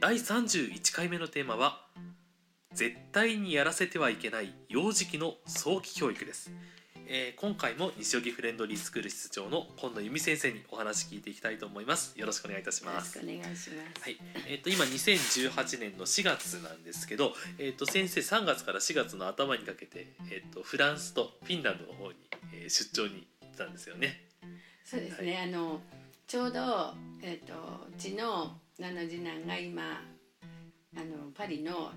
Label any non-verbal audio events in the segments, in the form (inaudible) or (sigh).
第31回目のテーマは絶対にやらせてはいけない幼児期の早期教育です、えー今回も西荻フレンドリースクール室長の今野由美先生にお話聞いていきたいと思いますよろしくお願いいたしよろしますくお願いします。はい、えっ、と今2018年の4月なんですけど、えっ、と先生3月から4月の頭にかけてえっ、とフランスとフィンランドの方に、えー出張に行ってたんですよね。そうですね。あのちょうどえっ、とうちのあの次男が今あのパリの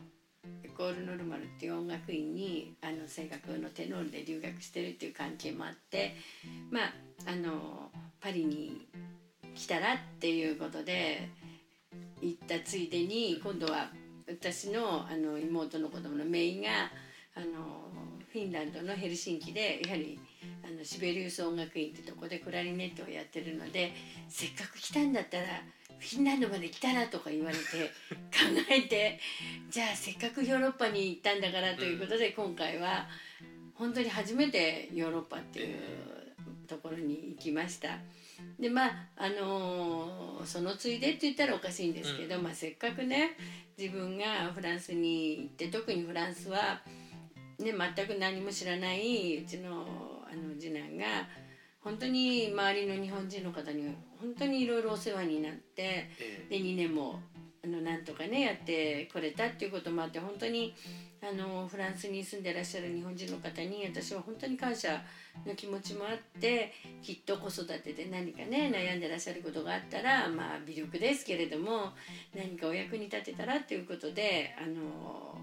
エコールノルマルっていう音楽院にあの声楽のテノールで留学してるっていう関係もあって、まああのパリに来たらっていうことで行ったついでに今度は私のあの妹の子供のメイがあのフィンランドのヘルシンキでやはりあのシベリウス音楽院ってとこでクラリネットをやってるのでせっかく来たんだったらフィンランドまで来たらとか言われて (laughs) 考えてじゃあせっかくヨーロッパに行ったんだからということで今回は本当に初めてヨーロッパっていうところに行きました。でまああのーそのついでって言ったらおかしいんですけど、まあ、せっかくね自分がフランスに行って特にフランスは、ね、全く何も知らないうちのあの次男が本当に周りの日本人の方に本当にいろいろお世話になってえで2年もあのなんとかねやってこれたっていうこともあって本当にあのフランスに住んでらっしゃる日本人の方に私は本当に感謝の気持ちもあってきっと子育てで何かね悩んでらっしゃることがあったらまあ微力ですけれども何かお役に立てたらということであの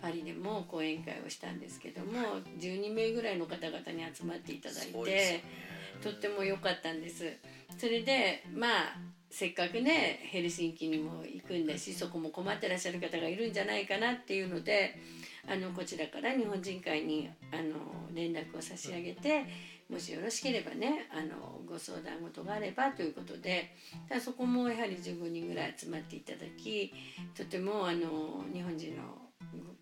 パリでも講演会をしたんですけども12名ぐらいの方々に集まっていただいてとっても良かったんです。それでまあせっかくねヘルシンキにも行くんだしそこも困ってらっしゃる方がいるんじゃないかなっていうのであのこちらから日本人会にあの連絡を差し上げてもしよろしければねあのご相談事があればということでだそこもやはり15人ぐらい集まっていただきとてもあの日本人の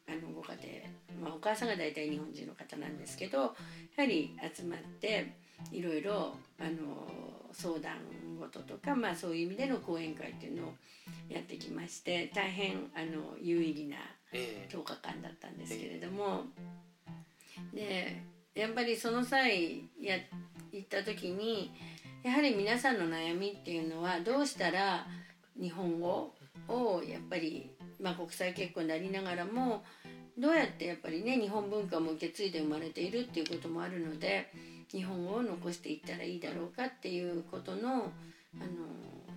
あのご家庭、まあ、お母さんが大体日本人の方なんですけどやはり集まっていろいろあの相談事とか、まあ、そういう意味での講演会っていうのをやってきまして大変あの有意義なえ10日間だったんですけれどもでやっぱりその際や行った時にやはり皆さんの悩みっていうのはどうしたら日本語をやっぱり、まあ、国際結婚でありながらもどうやってやっぱりね日本文化も受け継いで生まれているっていうこともあるので日本語を残していったらいいだろうかっていうことのあの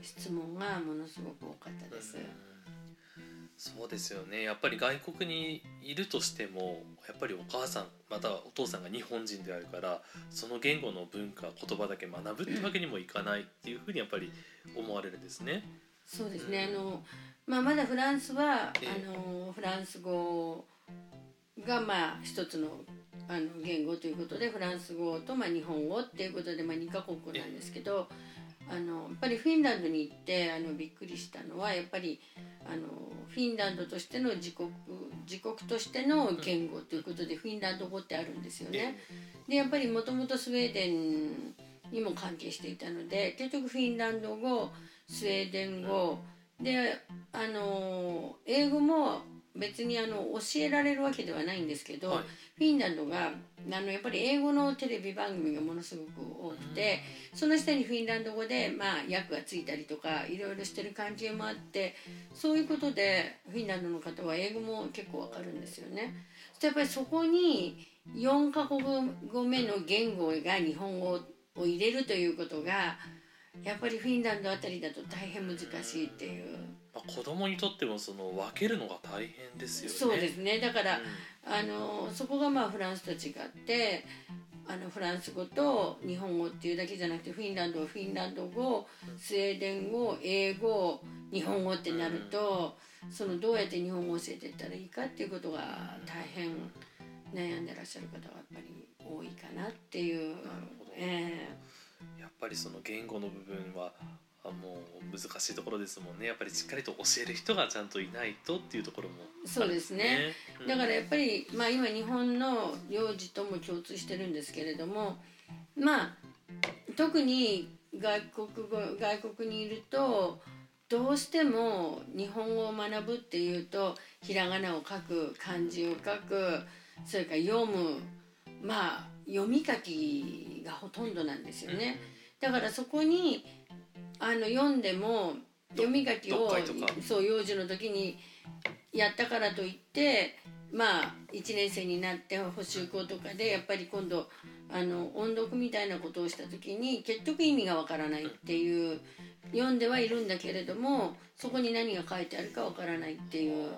質問がものすごく多かったです。そうですよねやっぱり外国にいるとしてもやっぱりお母さんまたはお父さんが日本人であるからその言語の文化言葉だけ学ぶってわけにもいかないっていうふうにやっぱり思われるんですね。そうですね、あのまあ、まだフランスは、ええあのフランス語がまあ一つのあの言語ということでフランス語とまあ日本語っていうことでまあ2カ国なんですけどあのやっぱりフィンランドに行ってあのびっくりしたのはやっぱりあのフィンランドとしての自国自国としての言語ということでフィンランド語ってあるんですよね。でやっぱりもともとスウェーデンにも関係していたので結局フィンランド語スウェーデン語であの英語も別にあの教えられるわけではないんですけど、はいフィンランドがあのやっぱり英語のテレビ番組がものすごく多くて、その下にフィンランド語で、まあ、訳がついたりとかいろいろしてる関係もあってそういうことでフィンランドの方は英語も結構わかるんですよね。やっぱりそこに4カ国語目の言語が日本語を入れるということがやっぱりフィンランドあたりだと大変難しいっていう。まあ、子供にとってもその分けるのが大変ですよね。そうですね。だから、うん。あのそこがまあフランスと違ってあのフランス語と日本語っていうだけじゃなくてフィンランドはフィンランド語スウェーデン語英語日本語ってなると、そのどうやって日本語を教えていったらいいかっていうことが大変悩んでらっしゃる方はやっぱり多いかなっていう。なるほど。えやっぱりその言語の部分はあもう難しいところですもんね。やっぱりしっかりと教える人がちゃんといないとっていうところもあるんそうですね。うん。だからやっぱり、まあ、今日本の幼児とも共通してるんですけれどもまあ特に外国語外国にいるとどうしても日本語を学ぶっていうとひらがなを書く漢字を書くそれから読むまあ読み書きがほとんどなんですよね。だからそこにあの読んでも読み書きをそう幼児の時にやったからといってまあ1年生になって補習校とかでやっぱり今度あの音読みたいなことをした時に結局意味がわからないっていう読んではいるんだけれどもそこに何が書いてあるかわからないっていう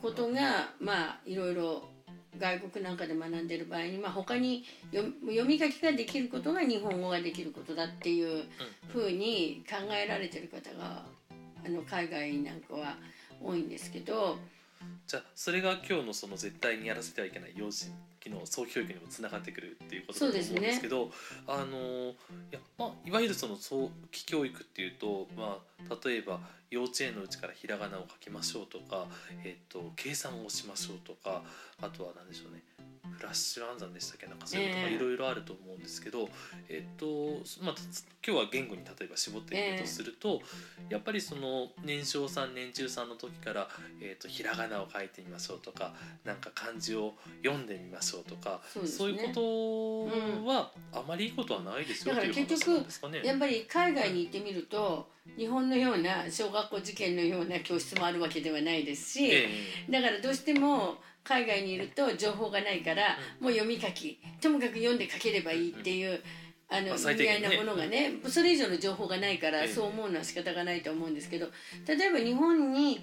ことがまあいろいろ外国なんかで学んでる場合に、まあ、他に読読み書きができることが日本語ができることだっていうふうに考えられてる方があの海外なんかは多いんですけど。じゃあそれが今日のその絶対にやらせてはいけない幼児期の早期教育にもつながってくるっていうことだと思うんですけどあのいや、まあ、いわゆるその早期教育っていうと、まあ、例えば幼稚園のうちからひらがなを書きましょうとか、えっと計算をしましょうとかあとは何でしょうねフラッシュ暗算でしたっけなんかそういうのとかええ。いろいろあると思うんですけど、えっとまあ、つ今日は言語に例えば絞っていくとすると、やっぱりその年少さん年中さんの時から、えっとひらがなを書いてみましょうとかなんか漢字を読んでみましょうとかそうね。いうことはあまりいいことはないですよだから結局ね。やっぱり海外に行ってみると日本のような小学校受験のような教室もあるわけではないですし、えだからどうしても海外にいると情報がないから、もう読み書きともかく読んで書ければいいっていう。あのまあ最意味合いなものがねそれ以上の情報がないからええ。そう思うのは仕方がないと思うんですけど例えば日本に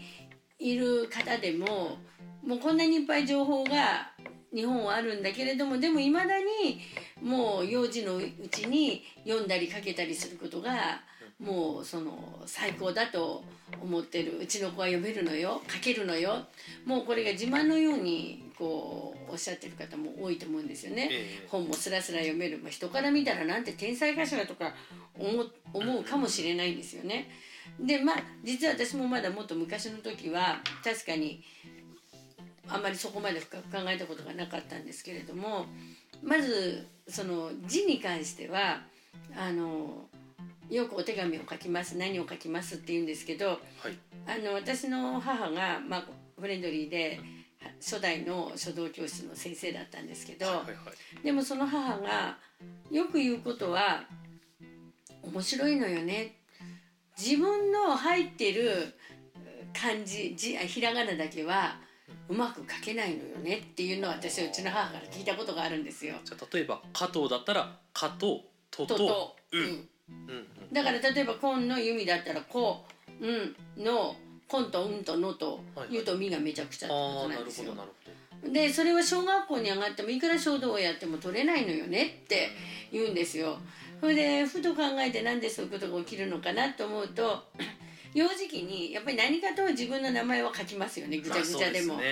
いる方でももうこんなにいっぱい情報が日本はあるんだけれどもでもいまだにもう幼児のうちに読んだり書けたりすることがもうその最高だと思ってるうちの子は読めるのよ書けるのよもうこれが自慢のようにこうおっしゃってる方も多いと思うんですよね。ええ本もスラスラ読める、まあ、人から見たらなんて天才かしらとか思うかもしれないんですよね。でまあ実は私もまだもっと昔の時は確かにあんまりそこまで深く考えたことがなかったんですけれどもまずその字に関してはあのよくお手紙を書きます何を書きますって言うんですけどはい。あの私の母が、まあ、フレンドリーで初代の書道教室の先生だったんですけど、はいはいはい。でもその母がよく言うことは面白いのよね。自分の入ってる漢字字あひらがなだけはうまく書けないのよねっていうのを私はうちの母から聞いたことがあるんですよ。じゃあ例えば加藤だったら加藤とととと、うん。うん。うんうん。だから例えば「こん」の弓だったら「こ」「うん」の「こん」と「うん」と「の」と言うと「み」がめちゃくちゃってことなんですよ。ほどなるほど。でそれは小学校に上がってもいくら書道をやっても取れないのよねって言うんですよ。それでふと考えてなんでそういうことが起きるのかなと思うと幼児期にやっぱり何かと自分の名前は書きますよねぐちゃぐちゃでも。まあ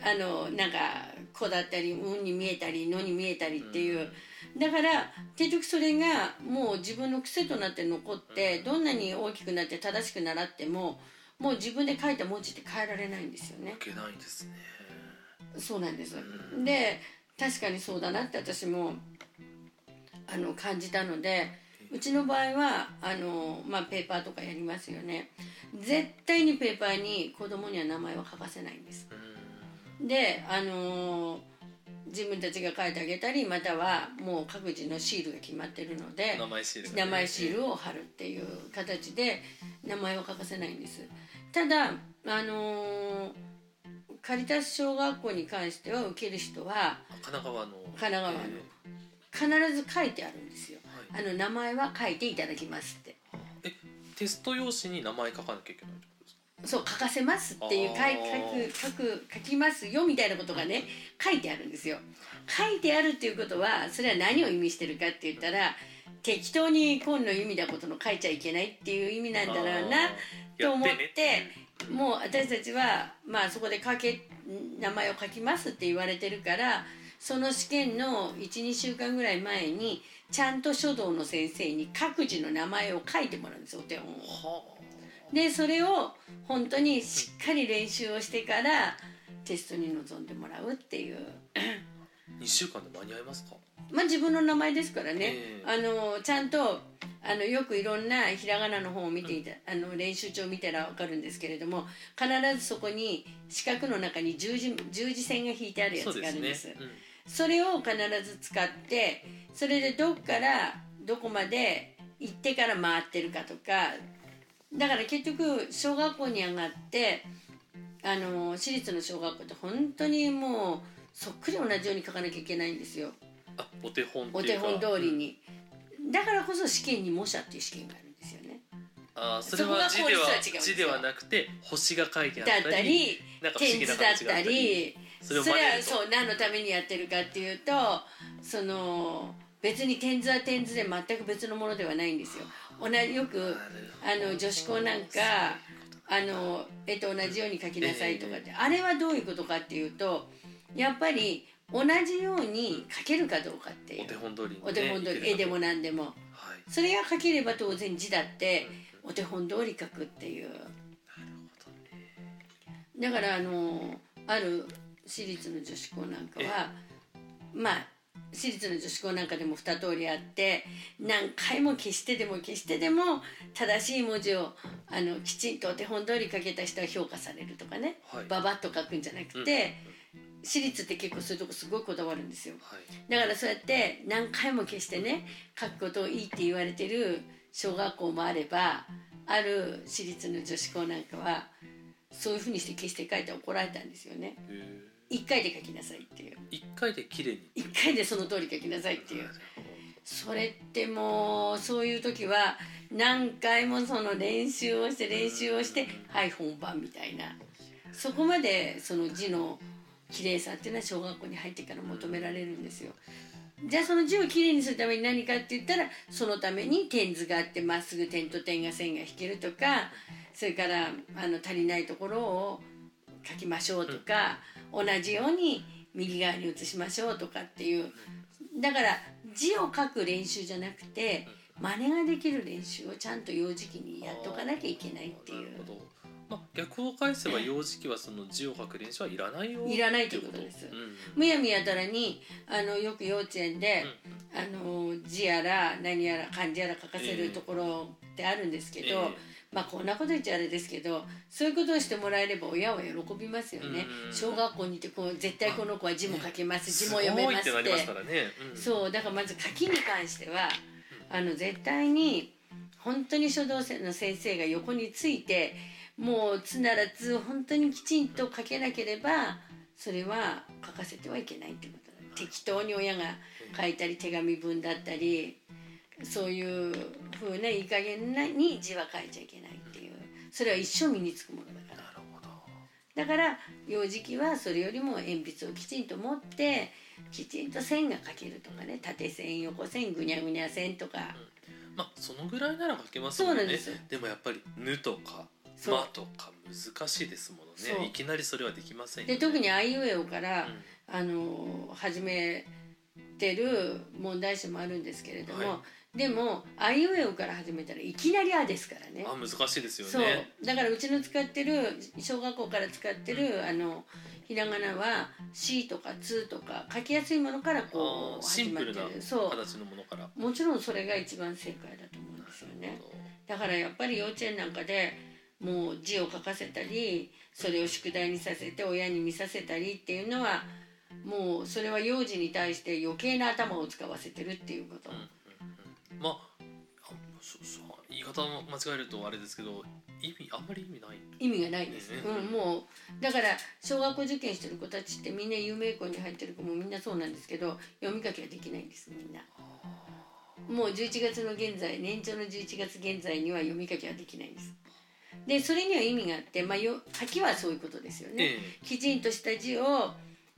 あのなんか「子」だったり「うん」に見えたり「の」に見えたりっていう、だから結局それがもう自分の癖となって残ってどんなに大きくなって正しく習ってももう自分で書いた文字って変えられないんですよね。いけないですね。そうなんです、ん。で確かにそうだなって私もあの感じたのでうちの場合はあの、まあ、ペーパーとかやりますよね。絶対にペーパーに子供には名前は書かせないんです。うん。であの自分たちが書いてあげたりまたはもう各自のシールが決まってるので名前シールがね。名前シールを貼るっていう形で名前は書かせないんです。ただあのカリタス小学校に関しては受ける人は神奈川の。神奈川の。え必ず書いてあるんですよあの名前は書いていただきますって。えテスト用紙に名前書かなきゃいけないってことですか？そう書かせますっていう書く書く書きますよみたいなことがね書いてあるんですよ。書いてあるっていうことはそれは何を意味してるかって言ったら適当に今の意味だことの書いちゃいけないっていう意味なんだろうなと思ってねてもう私たちはまあそこで書け名前を書きますって言われてるからその試験の12週間ぐらい前にちゃんと書道の先生に各自の名前を書いてもらうんですお手本を。はでそれを本当にしっかり練習をしてからテストに臨んでもらうっていう。あ2週間で間に合いますか？まあ自分の名前ですからね、ええ。あのちゃんとあのよくいろんなひらがなの本を見ていた、あの練習帳を見たら分かるんですけれども必ずそこに四角の中に十字十字線が引いてあるやつがあるんです。うんそれを必ず使ってそれでどっからどこまで行ってから回ってるかとかだから結局小学校に上がってあの私立の小学校って本当にもうそっくり同じように書かなきゃいけないんですよあお手本お手本通りに。だからこそ試験に模写っていう試験があるんですよね。あーそれは字では字ではなくて星が書いてあだったり点図だったりそそれはそう何のためにやってるかっていうとその別に点図は点図で全く別のものではないんですよ。同じよくあの女子校なんかあの絵と同じように描きなさいとかって、あれはどういうことかっていうとやっぱり同じように描けるかどうかっていう。お手本通りにねお手本通り。絵でも何でも。はい。それが描ければ当然字だってお手本通り描くっていう。だからあのある私立の女子校なんかはまあ私立の女子校なんかでも2通りあって何回も消してでも消してでも正しい文字をあのきちんとお手本通り書けた人は評価されるとかね、はい。ババッと書くんじゃなくて、私立って結構そういうとこすごいこだわるんですよ。はい。だからそうやって何回も消してね書くことをいいって言われてる小学校もあればある私立の女子校なんかはそういうふうにして消して書いて怒られたんですよねへ一回で書きなさいっていう。ー一回で綺麗に。一回でその通り書きなさいっていう。それってもうそういう時は何回もその練習をして練習をしてはい本番みたいな。そこまでその字の綺麗さっていうのは小学校に入ってから求められるんですよ。じゃあその字をきれいにするために何かって言ったらそのために点図があってまっすぐ点と点が線が引けるとかそれからあの足りないところを書きましょうとか、同じように右側に移しましょうとかっていう。だから字を書く練習じゃなくて真似ができる練習をちゃんと幼児期にやっとかなきゃいけないっていう。まあ逆を返せば幼児期はその字を書く練習はいらないよいらないということです。うん。むやみやたらにあのよく幼稚園で、あの字やら何やら漢字やら書かせるところってあるんですけど、ええまあこんなこと言っちゃあれですけどそういうことをしてもらえれば親は喜びますよね、うん。小学校にいてこう絶対この子は字も書けます字すも読めますって。そうだからまず書きに関してはあの絶対に本当に書道の先生が横についてもう「つ」なら「つ」を本当にきちんと書けなければそれは書かせてはいけないってことだ。適当に親が書いたり手紙文だったりそういうふうないい加減なに字は書いちゃいけないっていう。それは一生身につくものだから。だから幼児期はそれよりも鉛筆をきちんと持ってきちんと線が描けるとかね。縦線横線ぐにゃぐにゃ線とか、まあそのぐらいなら書けますもんね。です。でもやっぱり「ぬ」とか「そうま」とか難しいですものね。いきなりそれはできませんよね。で特にあいうえおから、うん。あの始めてる問題集もあるんですけれども、はでもあいうえおから始めたらいきなり「あ」ですからね。あ難しいですよそう。ねだからうちの使ってる小学校から使ってる、あのひらがなは「し」とか「つ」とか書きやすいものからこう始まってシンプルなる。そう。形のものから。もちろんそれが一番正解だと思うんですよね。だからやっぱり幼稚園なんかでもう字を書かせたりそれを宿題にさせて親に見させたりっていうのはもうそれは幼児に対して余計な頭を使わせてるっていうこと、まあ言い方を間違えるとあれですけど意味あんまり意味ない。意味がないんです、ね。うん、もうだから小学校受験してる子たちってみんな有名校に入ってる子もみんなそうなんですけど読み書きはできないんですみんな。もう11月の現在年長の11月現在には読み書きはできないんです。でそれには意味があって、まあ、よ書きはそういうことですよね、え。きちんとした字を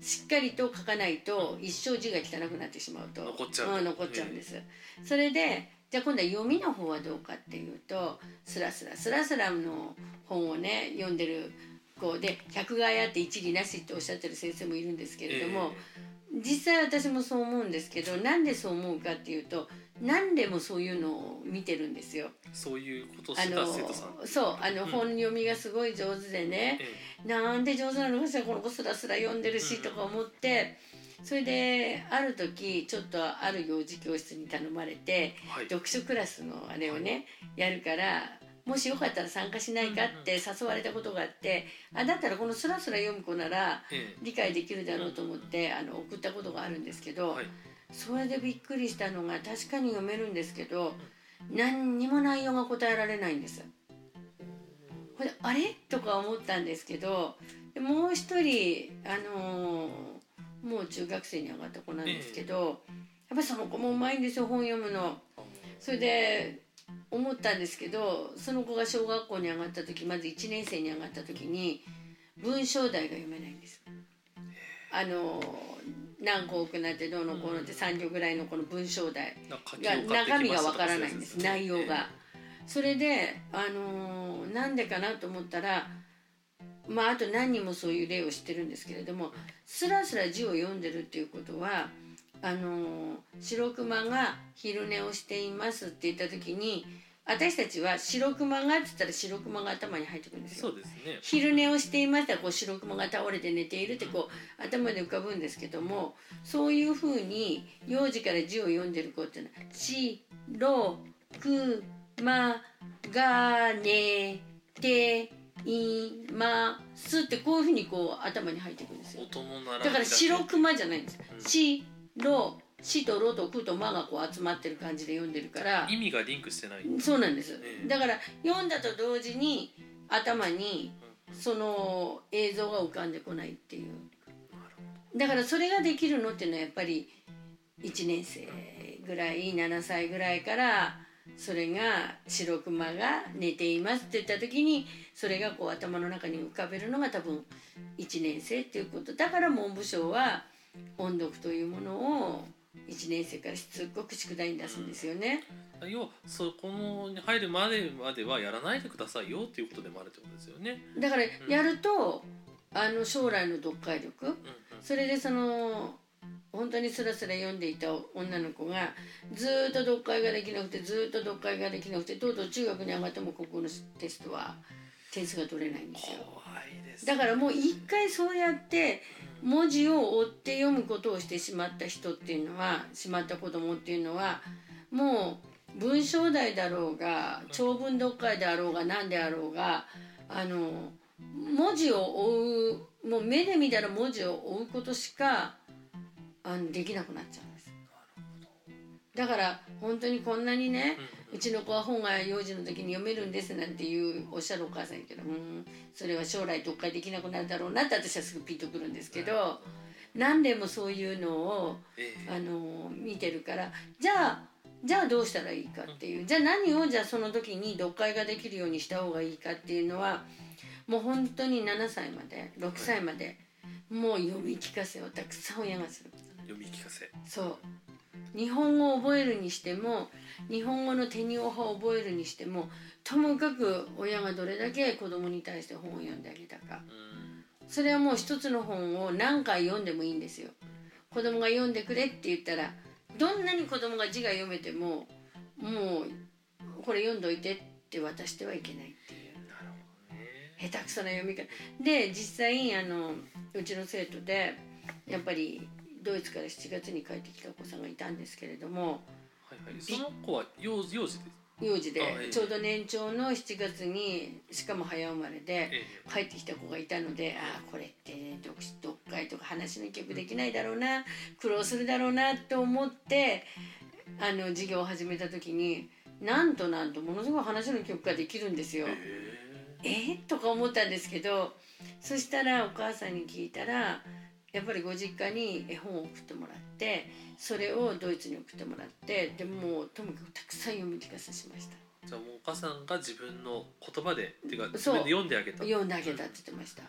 しっかりと書かないと一生字が汚くなってしまうと。残っちゃうん残っちゃうんです、それでじゃあ今度は読みの方はどうかっていうとスラスラ。スラスラの本をね読んでる子で百害あって一理なしっておっしゃってる先生もいるんですけれども、実際私もそう思うんですけどなんでそう思うかっていうと何でもそういうのを見てるんですよ。そういうことをあしてたの生徒さん。そうあの、本読みがすごい上手でね、えなんで上手なのかしらこの子スラスラ読んでるしとか思って。それである時ちょっとある幼児教室に頼まれてはい。読書クラスのあれをねやるからもしよかったら参加しないかって誘われたことがあってあだったらこのスラスラ読む子ならえ。理解できるだろうと思ってあの送ったことがあるんですけど、はいそれでびっくりしたのが確かに読めるんですけど何にも内容が答えられないんです。これあれ？とか思ったんですけどでもう一人、あのーもう中学生に上がった子なんですけど、やっぱその子もうまいんですよ本読むの。それで思ったんですけどその子が小学校に上がった時まず1年生に上がった時に文章題が読めないんです。あの何個多くなってどうのこうのって3行ぐらいのこの文章題が中身がわとからないんです内容が。えそれであのーなんでかなと思ったらまああと何人もそういう例を知ってるんですけれどもスラスラ字を読んでるっていうことはあのー白熊が昼寝をしていますって言った時に私たちは白熊がって言ったら白熊が頭に入ってくるんですよ。そうですね。昼寝をしていましたらこう白熊が倒れて寝ているってこう頭で浮かぶんですけどもそういうふうに幼児から字を読んでる子っていうのは「白熊が寝ています」ってこういうふうにこう頭に入ってくるんですよ。だから白熊じゃないんです。うん。白死とろとくとまがこう集まってる感じで読んでるから。意味がリンクしてない。そうなんです。ええ。だから読んだと同時に頭にその映像が浮かんでこないっていう。だからそれができるのっていうのはやっぱり1年生ぐらい7歳ぐらいからそれが「白熊が寝ています」って言った時にそれがこう頭の中に浮かべるのが多分1年生っていうこと。だから文部省は音読というものを1年生からしつこく宿題に出すんですよね。要はそこのに入るまでまではやらないでくださいよっていうことでもあるってことですよね。だからやると、あの将来の読解力うんうんそれでその本当にスラスラ読んでいた女の子がずーっと読解ができなくてずーっと読解ができなくてとうとう中学に上がっても国語のテストは点数が取れないんですよ。す。だからもう一回そうやって文字を追って読むことをしてしまった人っていうのはしまった子供っていうのはもう文章題だろうが長文読解であろうが何であろうがあの文字を追うもう目で見たら文字を追うことしかあのできなくなっちゃうんです。だから本当にこんなにね、うちの子は本が幼児の時に読めるんですなんていうおっしゃるお母さんいるけどうんそれは将来読解できなくなるだろうなって私はすぐピンとくるんですけど何でもそういうのをええ。あの見てるからじゃあじゃあどうしたらいいかっていうじゃあ何をじゃあその時に読解ができるようにした方がいいかっていうのはもう本当に7歳まで6歳までもう読み聞かせをたくさん親がする。読み聞かせ。そう日本語を覚えるにしても日本語の手におはを覚えるにしてもともかく親がどれだけ子供に対して本を読んであげたか。うん。それはもう一つの本を何回読んでもいいんですよ。子供が読んでくれって言ったらどんなに子供が字が読めてももうこれ読んどいてって渡してはいけないっていう。下手くそな読み方。で実際あのうちの生徒でやっぱりドイツから7月に帰ってきたお子さんがいたんですけれどもはいはい。その子は幼幼児で？す。幼児であええちょうど年長の7月にしかも早生まれでえ帰ってきた子がいたのでああこれって読読解とか話の曲できないだろうな苦労するだろうなと思ってあの授業を始めた時になんとなんとものすごい話の曲ができるんですよ。えええとか思ったんですけどそしたらお母さんに聞いたらやっぱりご実家に絵本を送ってもらってそれをドイツに送ってもらってでもうとにかくたくさん読み聞かせしました。じゃあもうお母さんが自分の言葉でっていうか自分で読んであげた。読んであげたって言ってました。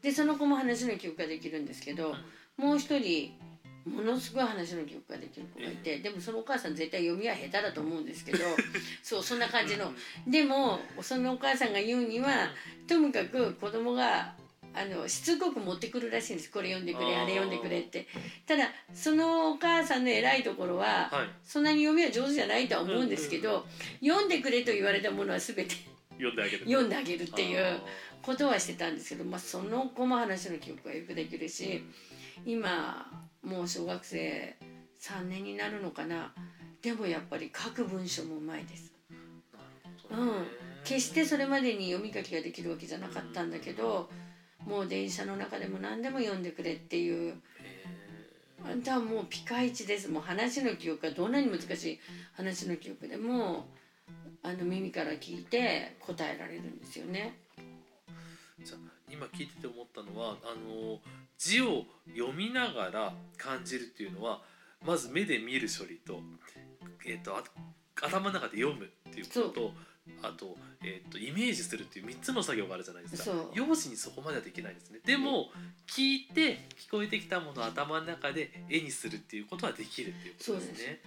でその子も話の記憶ができるんですけど、もう一人ものすごい話の記憶ができる子がいて、でもそのお母さん絶対読みは下手だと思うんですけど (laughs) そうそんな感じの、でもそのお母さんが言うには、とにかく子供があのしつこく持ってくるらしいんです。これ読んでくれあれ読んでくれって。ただそのお母さんの偉いところは、はい。そんなに読みは上手じゃないとは思うんですけど、うんうん読んでくれと言われたものは全て読んであげる。読んであげるっていうあことはしてたんですけど、まあ、その子も話の記憶がよくできるし今もう小学生3年になるのかな。でもやっぱり書く文章もうまいです。ーなるほどね。決してそれまでに読み書きができるわけじゃなかったんだけどもう電車の中でも何でも読んでくれっていう。あんたはもうピカイチです。もう話の記憶がどんなに難しい話の記憶でもあの耳から聞いて答えられるんですよね。じゃあ今聞いてて思ったのはあの字を読みながら感じるっていうのはまず目で見る処理と,、えー、とあ頭の中で読むっていうこととあと,、えー、とイメージするっていう3つの作業があるじゃないですか。そう。幼児にそこまではできないですね。でも聞いて聞こえてきたものを頭の中で絵にするっていうことはできるっていうことですね。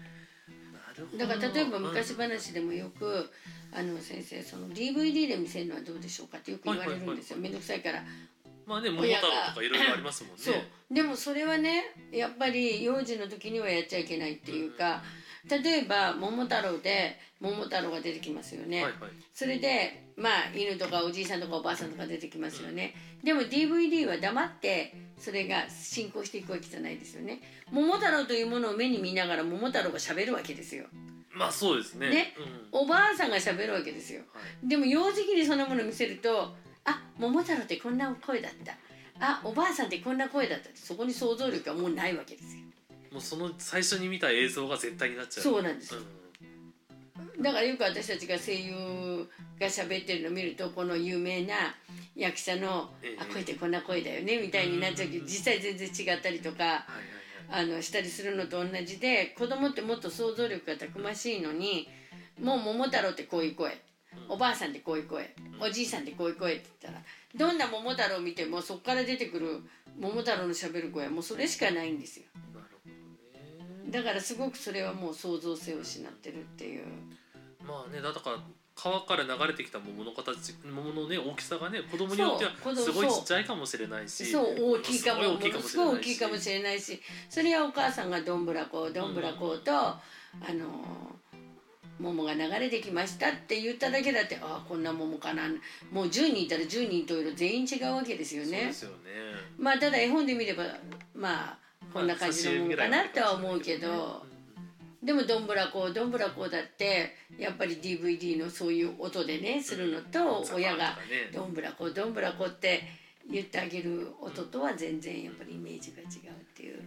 なるほど。だから例えば昔うん。話でもよく「あの先生その DVD で見せるのはどうでしょうか?」ってよく言われるんですよ。はいはいはい。くさいから。まあね桃太郎とかいろいろありますもんね。そう。でもそれはねやっぱり幼児の時にはやっちゃいけないっていうか例えば「桃太郎」で桃太郎が出てきますよね、はいはい。それでまあ犬とかおじいさんとかおばあさんとか出てきますよね。でも DVD は黙ってそれが進行していくわけじゃないですよね。桃太郎というものを目に見ながら桃太郎がしゃべるわけですよ。まあそうですね。ね。うん。おばあさんがしゃべるわけですよ。はい。でも幼児期にそんなものを見せるとあ桃太郎ってこんな声だった。あおばあさんってこんな声だったってそこに想像力がもうないわけですよもうその最初に見た映像が絶対になっちゃう。そうなんですん。だからよく私たちが声優が喋ってるのを見るとこの有名な役者のええ「あ声ってこんな声だよね」みたいになっちゃうけど実際全然違ったりとか。あのしたりするのと同じで子供ってもっと想像力がたくましいのにもう桃太郎ってこういう声。おばあさんってこういう声。おじいさんってこういう声って言ったらどんな桃太郎を見てもそこから出てくる桃太郎のしゃべる声はもうそれしかないんですよ。だからすごくそれはもう創造性を失ってるっていう。まあねだから川から流れてきた桃の形桃のね大きさがね子供によってはすごいちっちゃいかもしれないし、そう大きいかもすごい大きいかもしれないし。すごい大きいかもしれないしそれはお母さんがどんぶらこどんぶらこと、あの桃が流れてきましたって言っただけだってああこんな桃かな。もう10人いたら10人と色全員違うわけですよね。そうですよね。まあただ絵本で見ればまあこんな感じのものかなとは思うけど。でもどんぶらこどんぶらこだってやっぱり DVD のそういう音でねするのと親が「どんぶらこどんぶらこ」って言ってあげる音とは全然やっぱりイメージが違うっていう。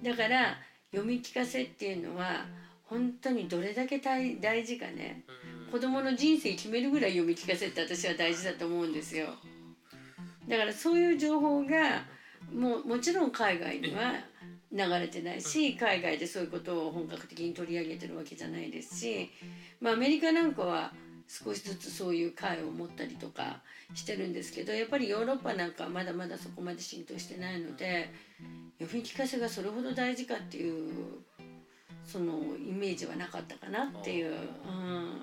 だから読み聞かせっていうのは本当にどれだけ大大事かね。子供の人生決めるぐらい読み聞かせって私は大事だと思うんですよ。だからそういう情報がもうもちろん海外には流れてないし海外でそういうことを本格的に取り上げてるわけじゃないですし、まあ、アメリカなんかは少しずつそういう会を持ったりとかしてるんですけどやっぱりヨーロッパなんかはまだまだそこまで浸透してないので読み聞かせがそれほど大事かっていうそのイメージはなかったかなっていう、うん、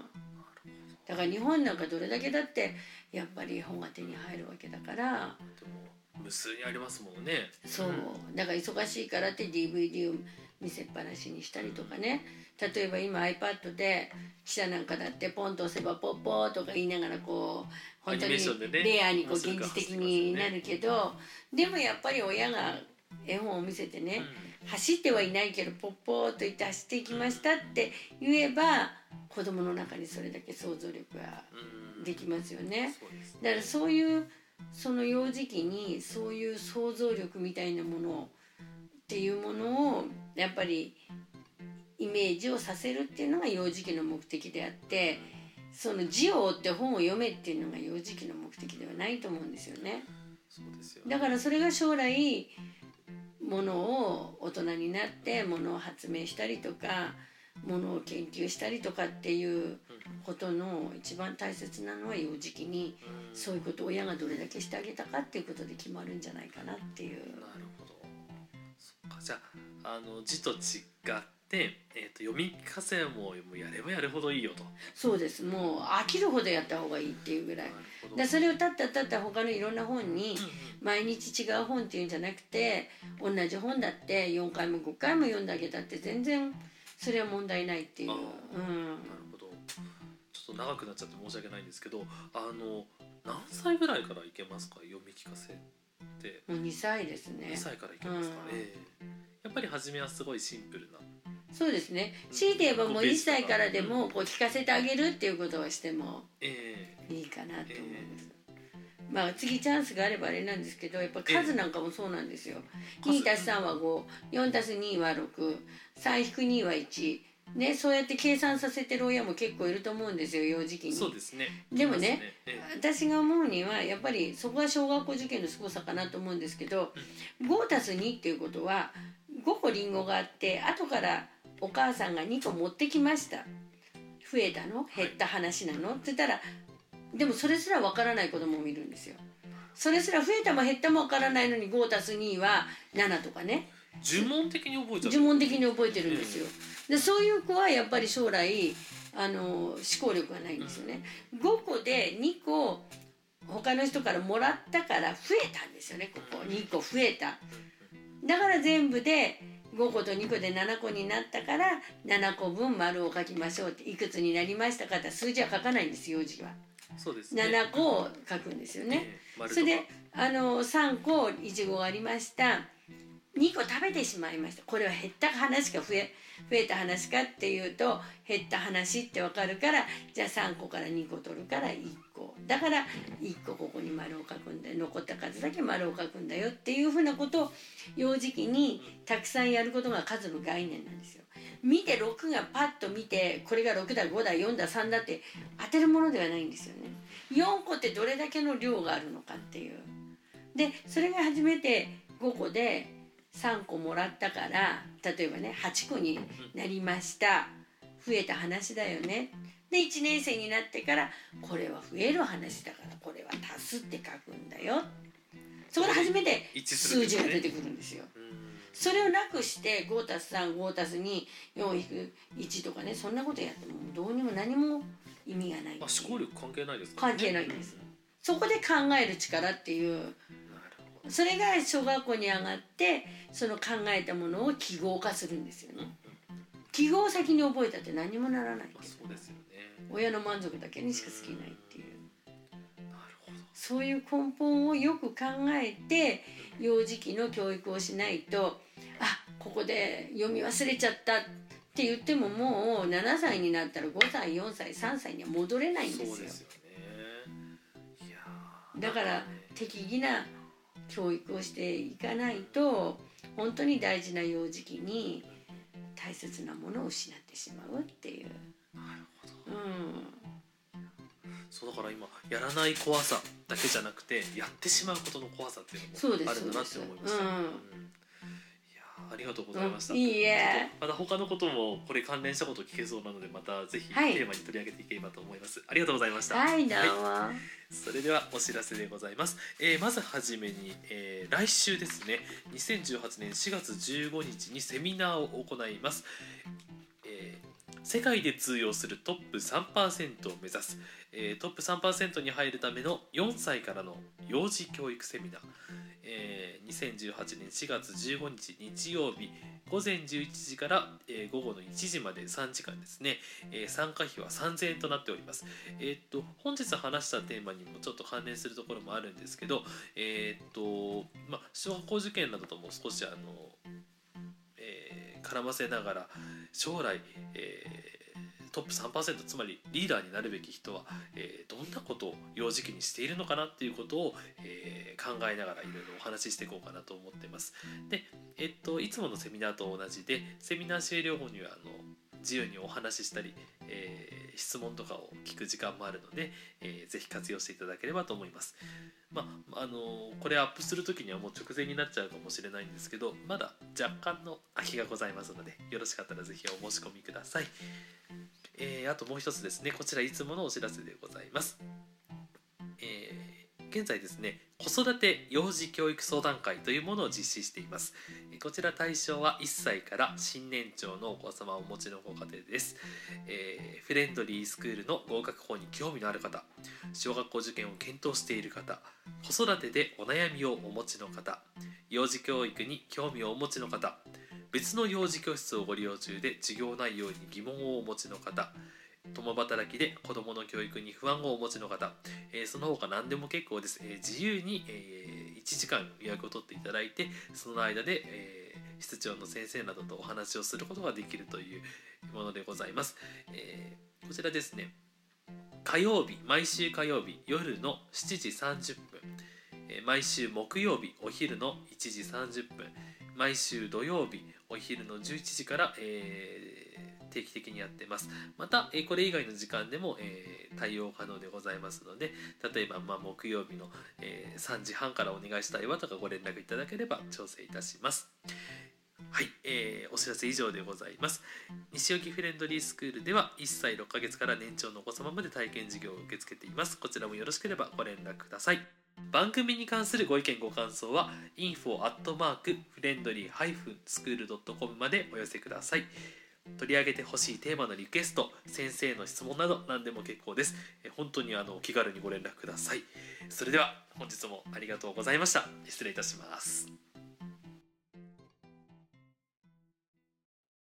だから日本なんかどれだけだってやっぱり本が手に入るわけだから無数にありますもんね。そう。だから忙しいからって DVD を見せっぱなしにしたりとかね。例えば今 iPad で記者なんかだってポンと押せばポッポーとか言いながらこう本当にレアにこう現実的になるけどでもやっぱり親が絵本を見せてね走ってはいないけどポッポーと言って走っていきましたって言えば子供の中にそれだけ想像力がうん。できますよね。だからそういうその幼児期にそういう想像力みたいなものっていうものをやっぱりイメージをさせるっていうのが幼児期の目的であってその字を追って本を読めっていうのが幼児期の目的ではないと思うんですよね。よ。だからそれが将来ものを大人になってものを発明したりとかものを研究したりとかっていうことの一番大切なのは幼児期にうん。そういうことを親がどれだけしてあげたかっていうことで決まるんじゃないかなっていう。なるほど。そっか。じゃああの字と違って、えー、と読み聞かせもやればやるほどいいよと。そうです。もう飽きるほどやった方がいいっていうぐらい。でそれをたったたった他のいろんな本に毎日違う本っていうんじゃなくて同じ本だって4回も5回も読んであげたって全然それは問題ないっていう、うん、なるほど。ちょっと長くなっちゃって申し訳ないんですけどあの何歳ぐらいからいけますか？読み聞かせって。もう2歳ですね。2歳からいけますか、うん。ええ。やっぱり初めはすごいシンプルな。そうですね。強いて言えばもう1歳からでもこう聞かせてあげるっていうことをしてもええ。いいかなと思います、まあ次チャンスがあればあれなんですけどやっぱ数なんかもそうなんですよ、2たす3は54たす2は63引く2は1ねそうやって計算させてる親も結構いると思うんですよ幼児期に。そうですね。でもねいますえ私が思うにはやっぱりそこが小学校受験のすごさかなと思うんですけど5たす2っていうことは5個りんごがあって後からお母さんが2個持ってきました。増えたの？減った話なの、って言ったらでもそれすらわからない子供もいるんですよ。それすら増えたも減ったもわからないのに5たす2は7とかね。え呪文的に覚えちゃう呪文的に覚えてるんですよ。でそういう子はやっぱり将来あの思考力がないんですよね。5個で2個他の人からもらったから増えたんですよねここ。2個増えた。だから全部で5個と2個で7個になったから7個分丸を書きましょうっていくつになりましたかって数字は書かないんです幼児はそうですね。7個を書くんですよね。ええ丸それであの3個いちごがありました。2個食べてしまいました。これは減った話か増え増えた話かっていうと減った話ってわかるからじゃあ3個から2個取るから1個。だから1個ここに丸を書くんだよ。残った数だけ丸を書くんだよっていうふうなことを幼児期にたくさんやることが数の概念なんですよ。見て6がパッと見てこれが6だ5だ4だ3だって当てるものではないんですよね。4個ってどれだけの量があるのかっていう。でそれが初めて5個で3個もらったから例えばね8個になりました。増えた話だよね。で1年生になってからこれは増える話だからこれは足すって書くんだよ。そこで初めて数字が出てくるんですよ。うんそれをなくして5たす35たす24引く1とかねそんなことやってもどうにも何も意味がないまあ思考力関係ないですから関係ないんです。そこで考える力っていう。それが小学校に上がってその考えたものを記号化するんですよね。記号を先に覚えたって何もならないどまあそうですよね。親の満足だけにしか好きないそういう根本をよく考えて幼児期の教育をしないとあここで読み忘れちゃったって言ってももう7歳になったら5歳4歳3歳には戻れないんですよ。だから適宜な教育をしていかないと本当に大事な幼児期に大切なものを失ってしまうっていう。なるほど。うんそうだから今やらない怖さだけじゃなくてやってしまうことの怖さっていうのもあるんだなって思いました。そうんいやーありがとうございました。うんいいえまた他のこともこれ関連したこと聞けそうなのでまたぜひテはいーマに取り上げていければと思います。ありがとうございました。はいどうも、それではお知らせでございます。えーまずはじめに、えー来週ですね、2018年4月15日にセミナーを行います。えー世界で通用するトップ3%を目指す、えートップ3%に入るための4歳からの幼児教育セミナー、えー2018年4月15日日曜日午前11時から、えー午後の1時まで3時間ですね、えー参加費は3000円となっております。えーっと本日話したテーマにもちょっと関連するところもあるんですけどえーっとまあ小学校受験などとも少しあの、えー絡ませながら将来、えートップ3%つまりリーダーになるべき人は、えーどんなことを幼児期にしているのかなっていうことを、えー考えながらいろいろお話ししていこうかなと思ってます。で、えっと、いつものセミナーと同じでセミナー終了後にはあの自由にお話ししたり、えー質問とかを聞く時間もあるので、えーぜひ活用していただければと思います。まああのこれアップする時にはもう直前になっちゃうかもしれないんですけどまだ若干の空きがございますのでよろしかったらぜひお申し込みください。えーあともう一つですね。こちらいつものお知らせでございます。えー現在ですね子育て幼児教育相談会というものを実施しています。こちら対象は1歳から新年長のお子様をお持ちのご家庭です、えーフレンドリースクールの合格法に興味のある方小学校受験を検討している方子育てでお悩みをお持ちの方幼児教育に興味をお持ちの方別の幼児教室をご利用中で授業内容に疑問をお持ちの方共働きで子どもの教育に不安をお持ちの方、えーその他何でも結構です、えー自由に、え1時間予約を取っていただいてその間で、えー室長の先生などとお話をすることができるというものでございます、えーこちらですね。火曜日毎週火曜日夜の7時30分。えー毎週木曜日お昼の1時30分。毎週土曜日お昼の11時から、えー定期的にやってます。また、えーこれ以外の時間でも、えー対応可能でございますので例えば、まあ、木曜日の、え3時半からお願いしたいわとかご連絡いただければ調整いたします。はい、えーお知らせ以上でございます。西荻フレンドリースクールでは1歳6ヶ月から年長のお子様まで体験授業を受け付けています。こちらもよろしければご連絡ください。番組に関するご意見ご感想は info.friendly-school.com までお寄せください。取り上げてほしいテーマのリクエスト先生の質問など何でも結構です。え本当にあの気軽にご連絡ください。それでは本日もありがとうございました。失礼いたします。